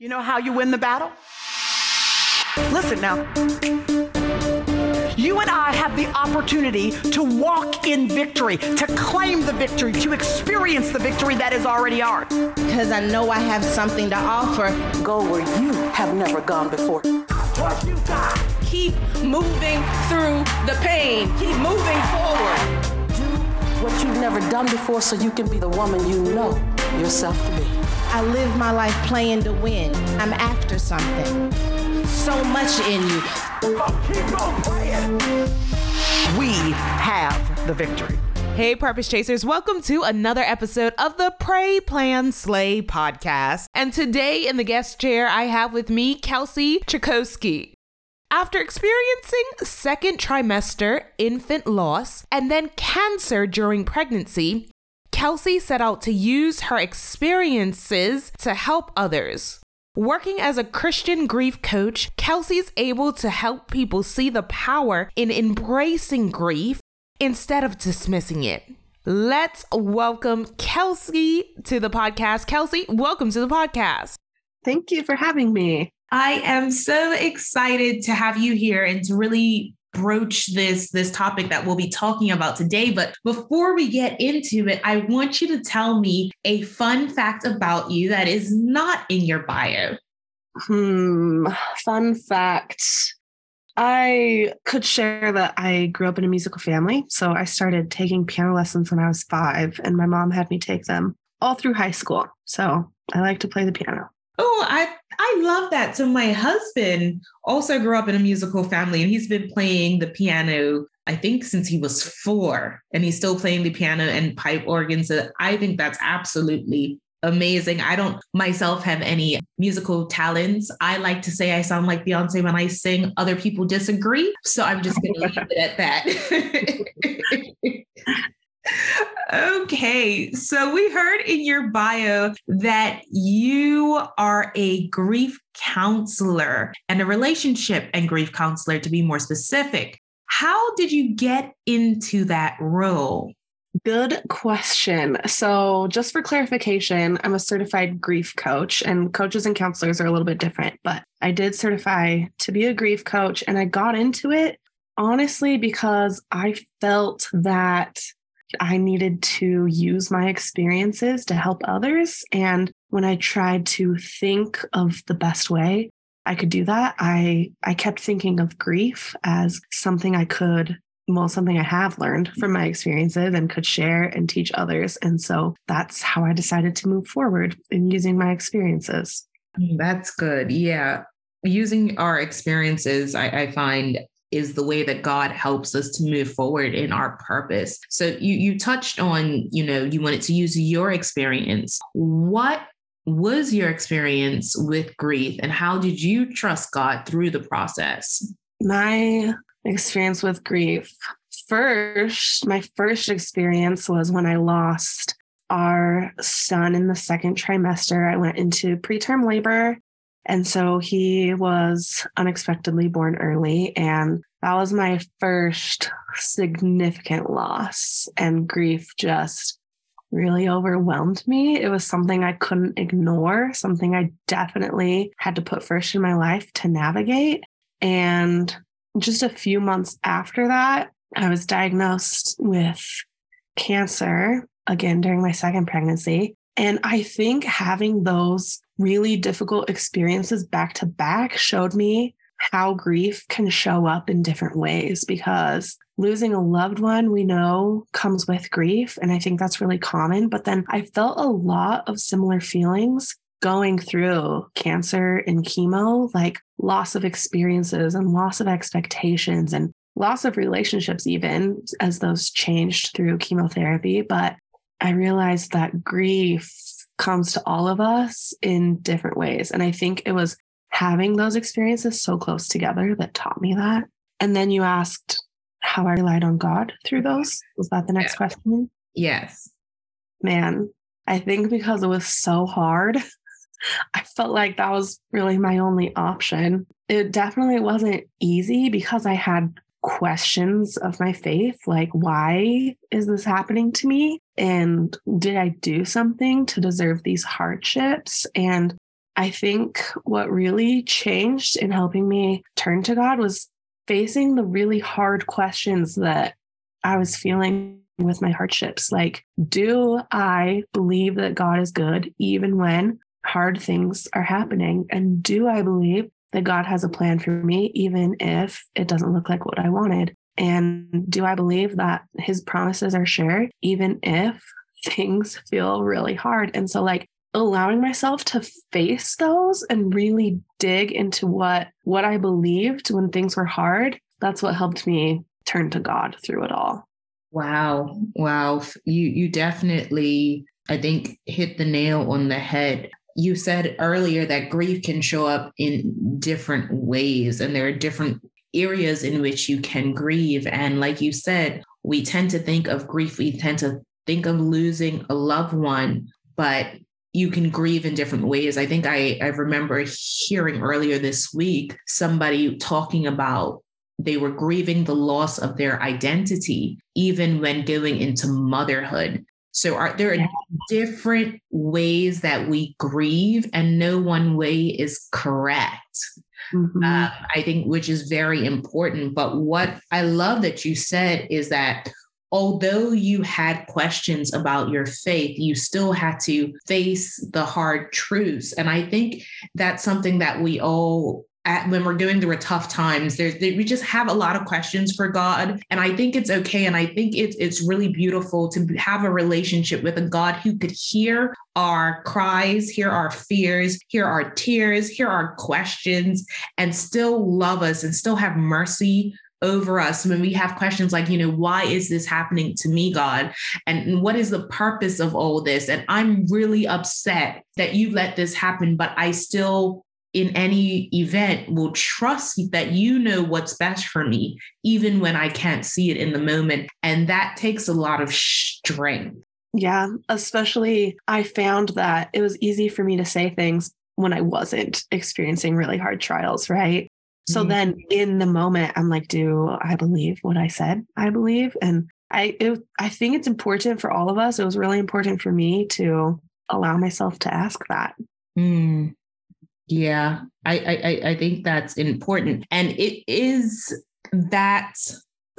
You know how you win the battle? Listen now. You and I have the opportunity to walk in victory, to claim the victory, to experience the victory that is already ours. Because I know I have something to offer. Go where you have never gone before. What you got? Keep moving through the pain. Keep moving forward. Do what you've never done before so you can be the woman you know yourself to be. I live my life playing to win. I'm after something. So much in you. Keep on playing. We have the victory. Hey, Purpose Chasers, welcome to another episode of the Pray, Plan, Slay podcast. And today in the guest chair, I have with me Kelsey Chakosky. After experiencing second trimester infant loss and then cancer during pregnancy, Kelsey set out to use her experiences to help others. Working as a Christian grief coach, Kelsey's able to help people see the power in embracing grief instead of dismissing it. Let's welcome Kelsey to the podcast. Kelsey, welcome to the podcast. Thank you for having me. I am so excited to have you here and to really broach this this topic that we'll be talking about today but before we get into it i want you to tell me a fun fact about you that is not in your bio Hmm. Fun fact. I could share that I grew up in a musical family. So I started taking piano lessons when I was five, and my mom had me take them all through high school. So I like to play the piano. Oh i i love that so my husband also grew up in a musical family and he's been playing the piano i think since he was four and he's still playing the piano and pipe organ so i think that's absolutely amazing. I don't myself have any musical talents. I like to say I sound like Beyonce when I sing. Other people disagree. So I'm just going to leave it at that. okay. So we heard in your bio that you are a grief counselor and a relationship and grief counselor, to be more specific. How did you get into that role? Good question. So, just for clarification, I'm a certified grief coach, and coaches and counselors are a little bit different, but I did certify to be a grief coach, and I got into it honestly because I felt that I needed to use my experiences to help others. And when I tried to think of the best way I could do that, I, I kept thinking of grief as something I could well, something I have learned from my experiences and could share and teach others. And so that's how I decided to move forward in using my experiences. Mm, that's good. Yeah. Using our experiences, I, I find is the way that God helps us to move forward in our purpose. So you you touched on, you know, you wanted to use your experience. What was your experience with grief and how did you trust God through the process? My experience with grief. First, my first experience was when I lost our son in the second trimester. I went into preterm labor. And so he was unexpectedly born early. And that was my first significant loss. And grief just really overwhelmed me. It was something I couldn't ignore, something I definitely had to put first in my life to navigate. And just a few months after that, I was diagnosed with cancer again during my second pregnancy. And I think having those really difficult experiences back to back showed me how grief can show up in different ways because losing a loved one we know comes with grief. And I think that's really common. But then I felt a lot of similar feelings going through cancer and chemo, like loss of experiences and loss of expectations and loss of relationships, even as those changed through chemotherapy. But I realized that grief comes to all of us in different ways. And I think it was having those experiences so close together that taught me that. And then you asked how I relied on God through those. Was that the next yeah. question? Yes. Man, I think because it was so hard, I felt like that was really my only option. It definitely wasn't easy because I had questions of my faith like, why is this happening to me? And did I do something to deserve these hardships? And I think what really changed in helping me turn to God was facing the really hard questions that I was feeling with my hardships. Like, do I believe that God is good even when hard things are happening? And do I believe that God has a plan for me even if it doesn't look like what I wanted? And do I believe that his promises are sure even if things feel really hard? And so, like, allowing myself to face those and really dig into what what I believed when things were hard, that's what helped me turn to God through it all. Wow. Wow. You you definitely I think hit the nail on the head. You said earlier that grief can show up in different ways and there are different areas in which you can grieve and like you said, we tend to think of grief we tend to think of losing a loved one, but you can grieve in different ways. I think I, I remember hearing earlier this week somebody talking about they were grieving the loss of their identity, even when going into motherhood. So are, there are yeah. different ways that we grieve, and no one way is correct. Mm-hmm. Uh, I think, which is very important. But what I love that you said is that although you had questions about your faith, you still had to face the hard truths. And I think that's something that we all at, when we're going through tough times there's there, we just have a lot of questions for god and i think it's okay and i think it's it's really beautiful to have a relationship with a god who could hear our cries hear our fears hear our tears hear our questions and still love us and still have mercy over us when we have questions like, you know, why is this happening to me, God? And what is the purpose of all this? And I'm really upset that you let this happen, but I still, in any event, will trust that you know what's best for me, even when I can't see it in the moment. And that takes a lot of strength. Yeah, especially I found that it was easy for me to say things when I wasn't experiencing really hard trials, right? So mm-hmm. then in the moment, I'm like, do I believe what I said I believe? And I, it, I think it's important for all of us. It was really important for me to allow myself to ask that. Mm. Yeah, I, I, I think that's important. And it is that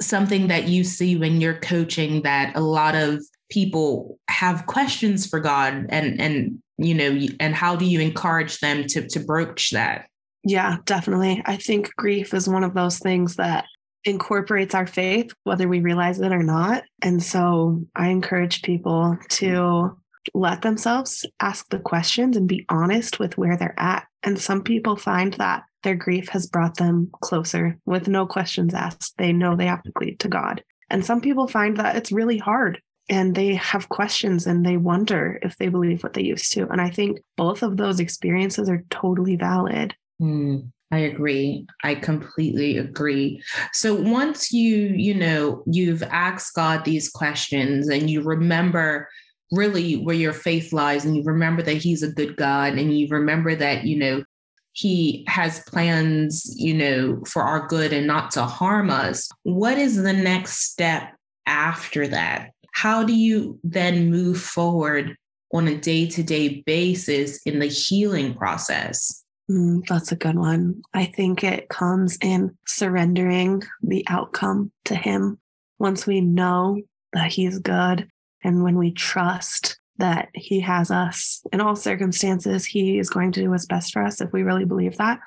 something that you see when you're coaching that a lot of people have questions for God and, and, you know, and how do you encourage them to, to broach that? Yeah, definitely. I think grief is one of those things that incorporates our faith, whether we realize it or not. And so I encourage people to let themselves ask the questions and be honest with where they're at. And some people find that their grief has brought them closer with no questions asked. They know they have to plead to God. And some people find that it's really hard and they have questions and they wonder if they believe what they used to. And I think both of those experiences are totally valid. Mm, I agree. I completely agree. So once you, you know, you've asked God these questions and you remember really where your faith lies and you remember that he's a good God and you remember that, you know, he has plans, you know, for our good and not to harm us. What is the next step after that? How do you then move forward on a day to day basis in the healing process? Mm, that's a good one. I think it comes in surrendering the outcome to Him. Once we know that He's good and when we trust that He has us in all circumstances, He is going to do what's best for us. If we really believe that,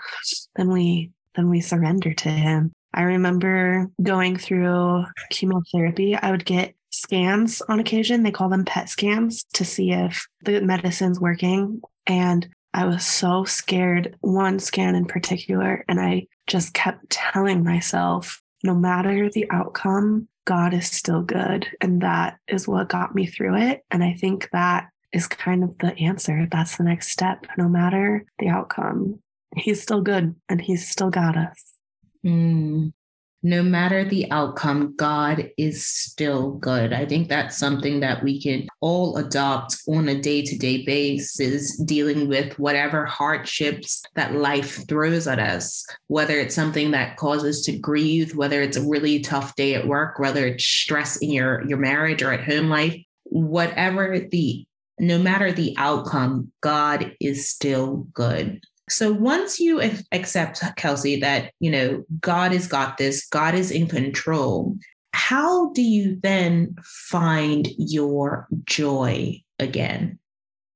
then we then we surrender to Him. I remember going through chemotherapy. I would get scans on occasion. They call them PET scans to see if the medicine's working. And I was so scared, one scan in particular, and I just kept telling myself, no matter the outcome, God is still good. And that is what got me through it. And I think that is kind of the answer. That's the next step. No matter the outcome, He's still good and He's still got us. Mm no matter the outcome, God is still good. I think that's something that we can all adopt on a day to day basis, dealing with whatever hardships that life throws at us, whether it's something that causes to grieve, whether it's a really tough day at work, whether it's stress in your, your marriage or at home life, whatever the no matter the outcome, God is still good. So once you accept, Kelsey, that, you know, God has got this, God is in control, how do you then find your joy again?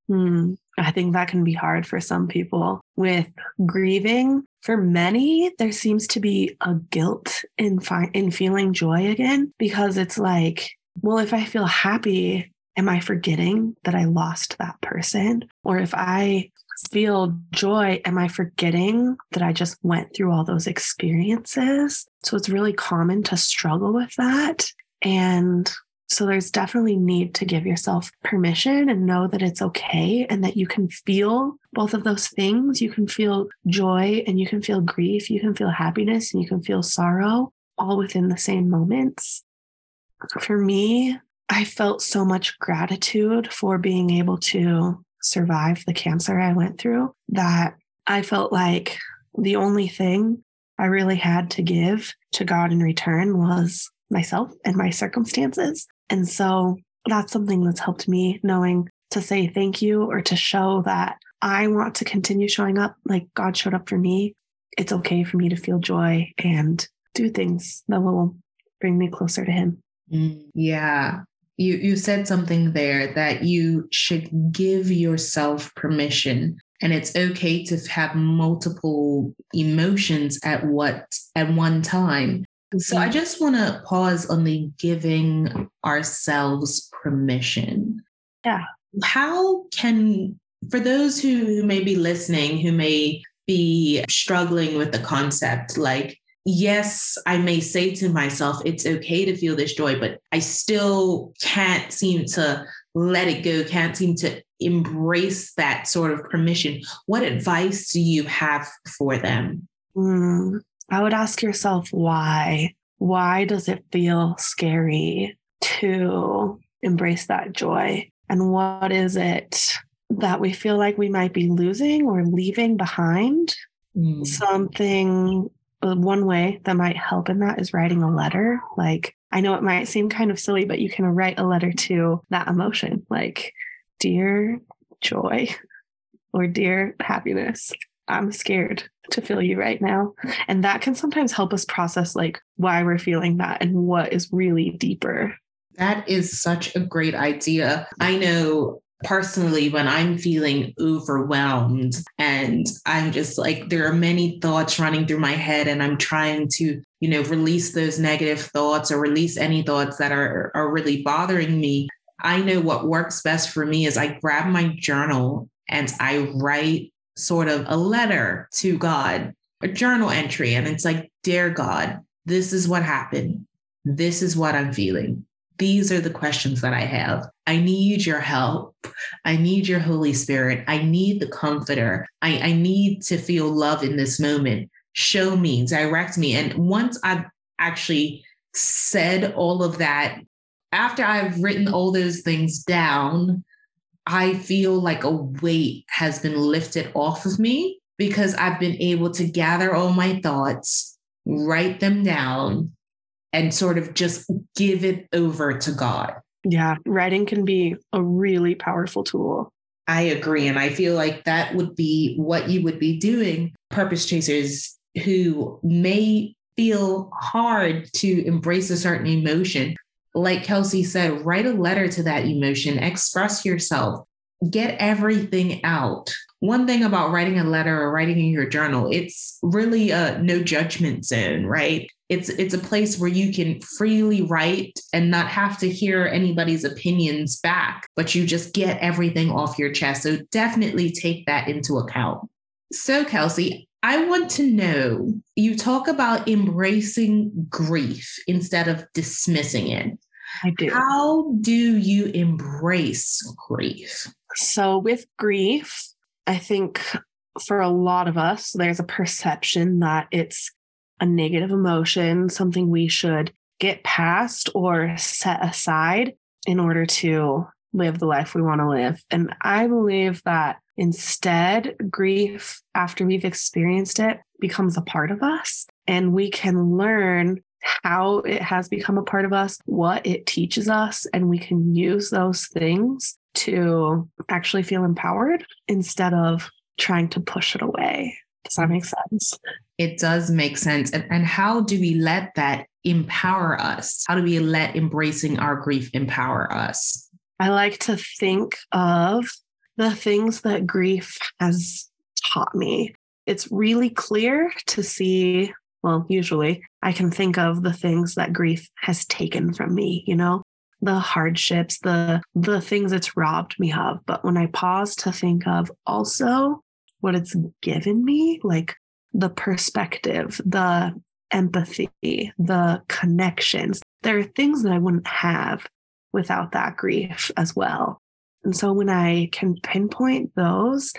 Hmm. I think that can be hard for some people. With grieving, for many, there seems to be a guilt in fi- in feeling joy again because it's like, well, if I feel happy, am I forgetting that I lost that person? Or if I feel joy, am I forgetting that I just went through all those experiences? So it's really common to struggle with that. And so there's definitely need to give yourself permission and know that it's okay and that you can feel both of those things. You can feel joy and you can feel grief. You can feel happiness and you can feel sorrow all within the same moments. For me, I felt so much gratitude for being able to survive the cancer I went through that I felt like the only thing I really had to give to God in return was myself and my circumstances. And so that's something that's helped me knowing to say thank you or to show that I want to continue showing up like God showed up for me. It's okay for me to feel joy and do things that will bring me closer to Him. Mm, yeah. You, you said something there that you should give yourself permission and it's okay to have multiple emotions at what at one time so I mm-hmm. just want to pause on the giving ourselves permission. Yeah. How can, for those who, who may be listening, who may be struggling with the concept, like, yes, I may say to myself, it's okay to feel this joy, but I still can't seem to let it go, can't seem to embrace that sort of permission. What advice do you have for them? Mm, I would ask yourself why. Why does it feel scary to embrace that joy? And what is it that we feel like we might be losing or leaving behind? Mm. Something, Uh, one way that might help in that is writing a letter. Like, I know it might seem kind of silly, but you can write a letter to that emotion, like, Dear joy or Dear happiness, I'm scared to feel you right now. And that can sometimes help us process like why we're feeling that and what is really deeper. That is such a great idea. I know personally when I'm feeling overwhelmed and I'm just like, there are many thoughts running through my head and I'm trying to, you know, release those negative thoughts or release any thoughts that are, are really bothering me. I know what works best for me is I grab my journal and I write sort of a letter to God, a journal entry. And it's like, Dear God, this is what happened. This is what I'm feeling. These are the questions that I have. I need your help. I need your Holy Spirit. I need the comforter. I, I need to feel love in this moment. Show me, direct me. And once I've actually said all of that, after I've written all those things down, I feel like a weight has been lifted off of me because I've been able to gather all my thoughts, write them down, and sort of just give it over to God. Yeah, writing can be a really powerful tool. I agree. And I feel like that would be what you would be doing, purpose chasers who may feel hard to embrace a certain emotion, like Kelsey said, write a letter to that emotion, express yourself, get everything out. One thing about writing a letter or writing in your journal, it's really a no judgment zone, right? It's it's a place where you can freely write and not have to hear anybody's opinions back, but you just get everything off your chest. So definitely take that into account. So Kelsey, I want to know you talk about embracing grief instead of dismissing it. I do. How do you embrace grief? So, with grief, I think for a lot of us, there's a perception that it's a negative emotion, something we should get past or set aside in order to live the life we want to live. And I believe that instead, grief, after we've experienced it, becomes a part of us. And we can learn how it has become a part of us, what it teaches us, and we can use those things to actually feel empowered instead of trying to push it away. Does that make sense? It does make sense. And, and how do we let that empower us? How do we let embracing our grief empower us? I like to think of the things that grief has taught me. It's really clear to see, well, usually I can think of the things that grief has taken from me, you know, the hardships, the the things it's robbed me of. But when I pause to think of also what it's given me, like the perspective, the empathy, the connections, there are things that I wouldn't have without that grief as well. And so when I can pinpoint those,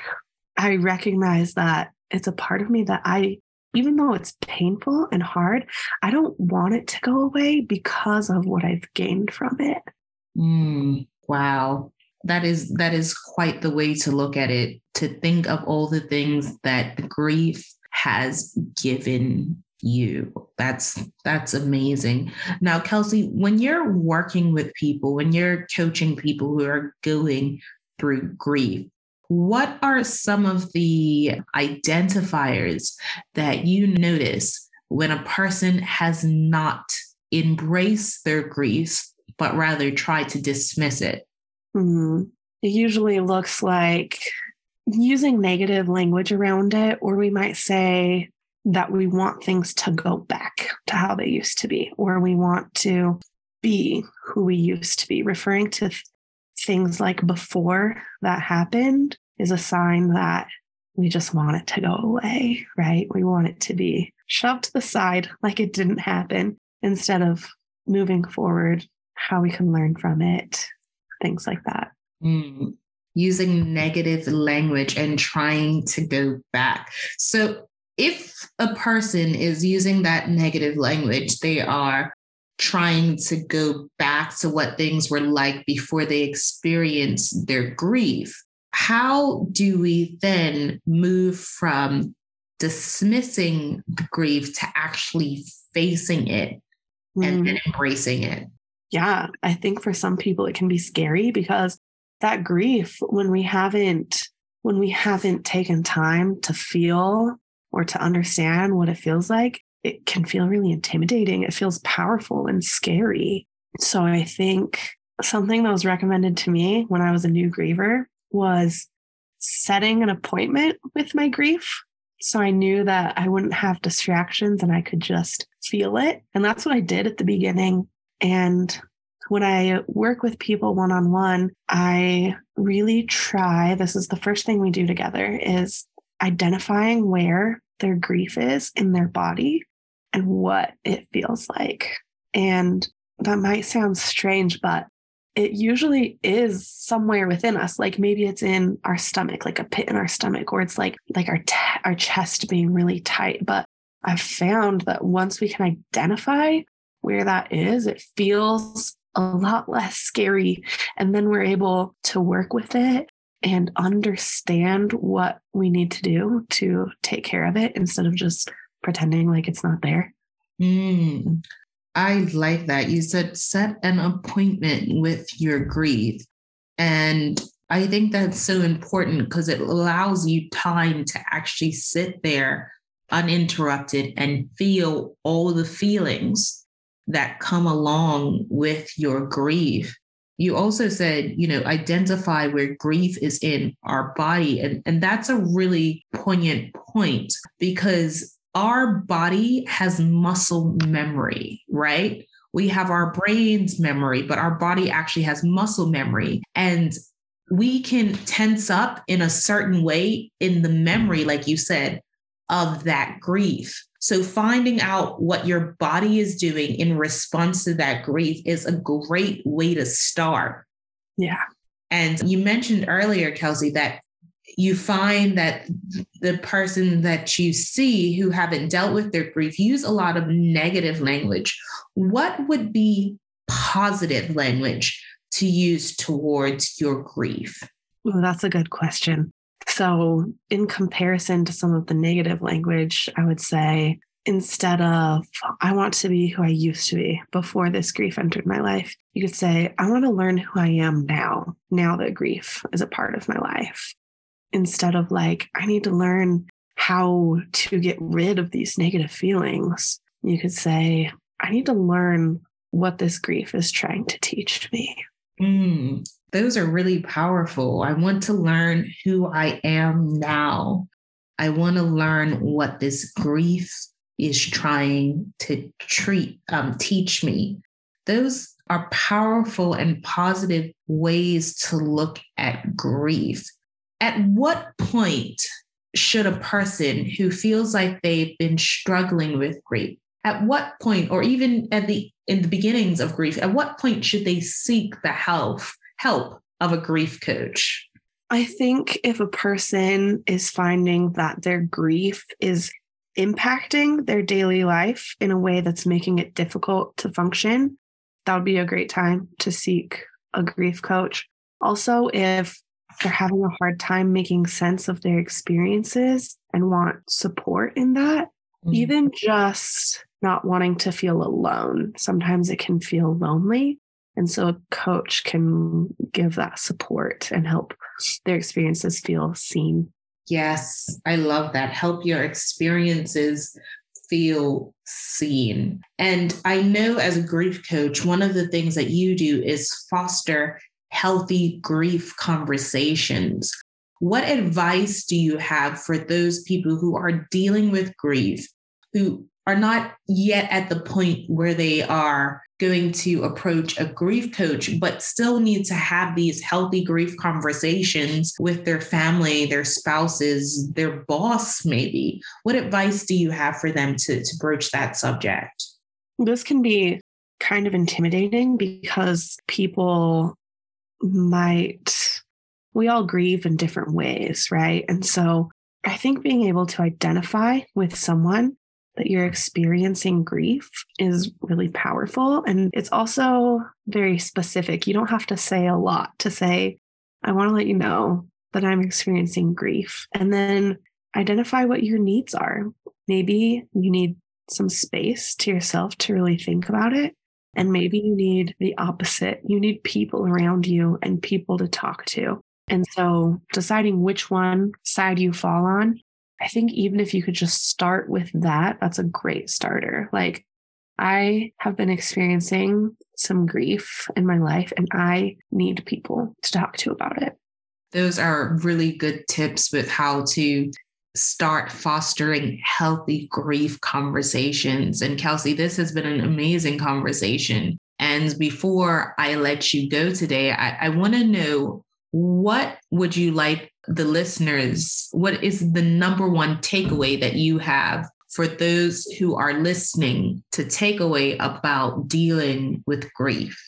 I recognize that it's a part of me that I, even though it's painful and hard, I don't want it to go away because of what I've gained from it. Mm, wow. That is that is quite the way to look at it, to think of all the things that the grief has given you. That's that's amazing. Now, Kelsey, when you're working with people, when you're coaching people who are going through grief, what are some of the identifiers that you notice when a person has not embraced their grief, but rather tried to dismiss it? Mm-hmm. It usually looks like using negative language around it, or we might say that we want things to go back to how they used to be, or we want to be who we used to be. Referring to th- things like before that happened is a sign that we just want it to go away, right? We want it to be shoved to the side like it didn't happen instead of moving forward, how we can learn from it, things like that. Mm. Using negative language and trying to go back. So, if a person is using that negative language, they are trying to go back to what things were like before they experienced their grief. How do we then move from dismissing the grief to actually facing it mm. and, then embracing it? Yeah, I think for some people it can be scary because that grief, when we haven't when we haven't taken time to feel or to understand what it feels like, it can feel really intimidating. It feels powerful and scary. So I think something that was recommended to me when I was a new griever was setting an appointment with my grief. So I knew that I wouldn't have distractions and I could just feel it. And that's what I did at the beginning. And when I work with people one on one, I really try, this is the first thing we do together is identifying where their grief is in their body and what it feels like. And that might sound strange, but it usually is somewhere within us like maybe it's in our stomach like a pit in our stomach or it's like like our our chest being really tight but i've found that once we can identify where that is it feels a lot less scary and then we're able to work with it and understand what we need to do to take care of it instead of just pretending like it's not there. Mm, I like that. You said set an appointment with your grief. And I think that's so important because it allows you time to actually sit there uninterrupted and feel all the feelings that come along with your grief you also said, you know, identify where grief is in our body. And, and that's a really poignant point because our body has muscle memory, right? We have our brain's memory, but our body actually has muscle memory. And we can tense up in a certain way in the memory, like you said, of that grief. So, finding out what your body is doing in response to that grief is a great way to start. Yeah. And you mentioned earlier, Kelsey, that you find that the person that you see who haven't dealt with their grief use a lot of negative language. What would be positive language to use towards your grief? Well, that's a good question. So, in comparison to some of the negative language, I would say instead of, I want to be who I used to be before this grief entered my life, you could say, I want to learn who I am now, now that grief is a part of my life. Instead of like, I need to learn how to get rid of these negative feelings, you could say, I need to learn what this grief is trying to teach me. Mm, those are really powerful. I want to learn who I am now. I want to learn what this grief is trying to treat um, teach me. Those are powerful and positive ways to look at grief. At what point should a person who feels like they've been struggling with grief, at what point, or even at the in the beginnings of grief, at what point should they seek the help help of a grief coach? I think if a person is finding that their grief is impacting their daily life in a way that's making it difficult to function, that would be a great time to seek a grief coach. Also, if they're having a hard time making sense of their experiences and want support in that, mm-hmm. even just not wanting to feel alone, sometimes it can feel lonely. And so a coach can give that support and help their experiences feel seen. Yes, I love that. Help your experiences feel seen. And I know as a grief coach, one of the things that you do is foster healthy grief conversations. What advice do you have for those people who are dealing with grief, who are not yet at the point where they are going to approach a grief coach, but still need to have these healthy grief conversations with their family, their spouses, their boss, maybe. What advice do you have for them to, to broach that subject? This can be kind of intimidating because people might, we all grieve in different ways, right? And so I think being able to identify with someone that you're experiencing grief is really powerful. And it's also very specific. You don't have to say a lot to say, I want to let you know that I'm experiencing grief. And then identify what your needs are. Maybe you need some space to yourself to really think about it. And maybe you need the opposite. You need people around you and people to talk to. And so deciding which one side you fall on I think even if you could just start with that, that's a great starter. Like, I have been experiencing some grief in my life and I need people to talk to about it. Those are really good tips with how to start fostering healthy grief conversations. And Kelsey, this has been an amazing conversation. And before I let you go today, I, I want to know what would you like the listeners, what is the number one takeaway that you have for those who are listening to take away about dealing with grief?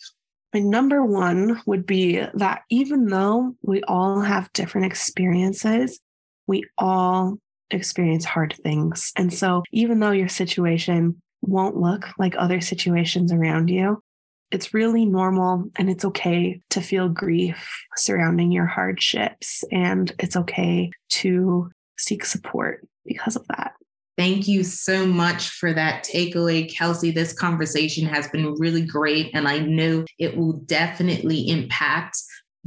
My number one would be that even though we all have different experiences, we all experience hard things. And so, even though your situation won't look like other situations around you, it's really normal and it's okay to feel grief surrounding your hardships. And it's okay to seek support because of that. Thank you so much for that takeaway, Kelsey. This conversation has been really great, and I know it will definitely impact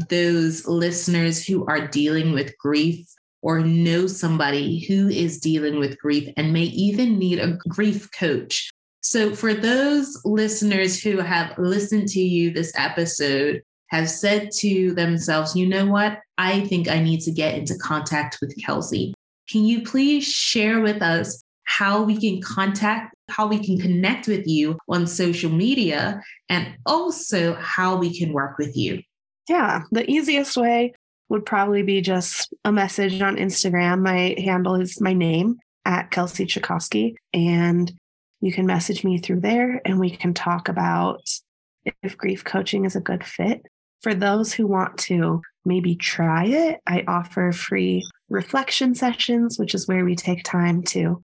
those listeners who are dealing with grief or know somebody who is dealing with grief and may even need a grief coach so, for those listeners who have listened to you this episode, have said to themselves, you know what? I think I need to get into contact with Kelsey. Can you please share with us how we can contact, how we can connect with you on social media, and also how we can work with you? Yeah, the easiest way would probably be just a message on Instagram. My handle is my name at Kelsey Chakosky. And you can message me through there and we can talk about if grief coaching is a good fit. For those who want to maybe try it, I offer free reflection sessions, which is where we take time to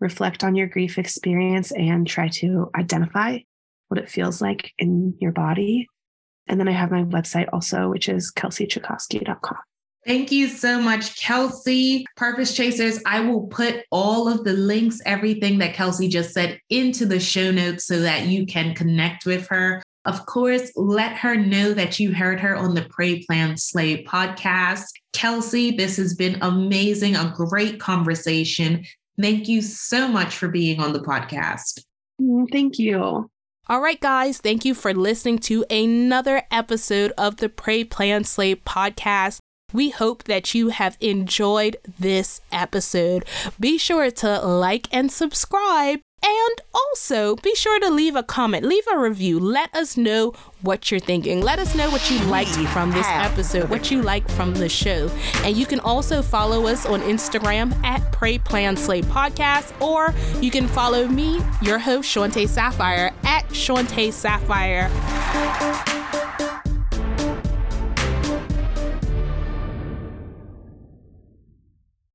reflect on your grief experience and try to identify what it feels like in your body. And then I have my website also, which is kelseychakosky.com. Thank you so much, Kelsey. Purpose Chasers, I will put all of the links, everything that Kelsey just said, into the show notes so that you can connect with her. Of course, let her know that you heard her on the Pray Plan Slay podcast. Kelsey, this has been amazing, a great conversation. Thank you so much for being on the podcast. Mm, Thank you. All right, guys, thank you for listening to another episode of the Pray Plan Slay podcast. We hope that you have enjoyed this episode. Be sure to like and subscribe. And also be sure to leave a comment, leave a review. Let us know what you're thinking. Let us know what you liked from this episode, what you like from the show. And you can also follow us on Instagram at Pray Plan Slay Podcast, or you can follow me, your host, Shante Sapphire, at Shante Sapphire.